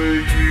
where you.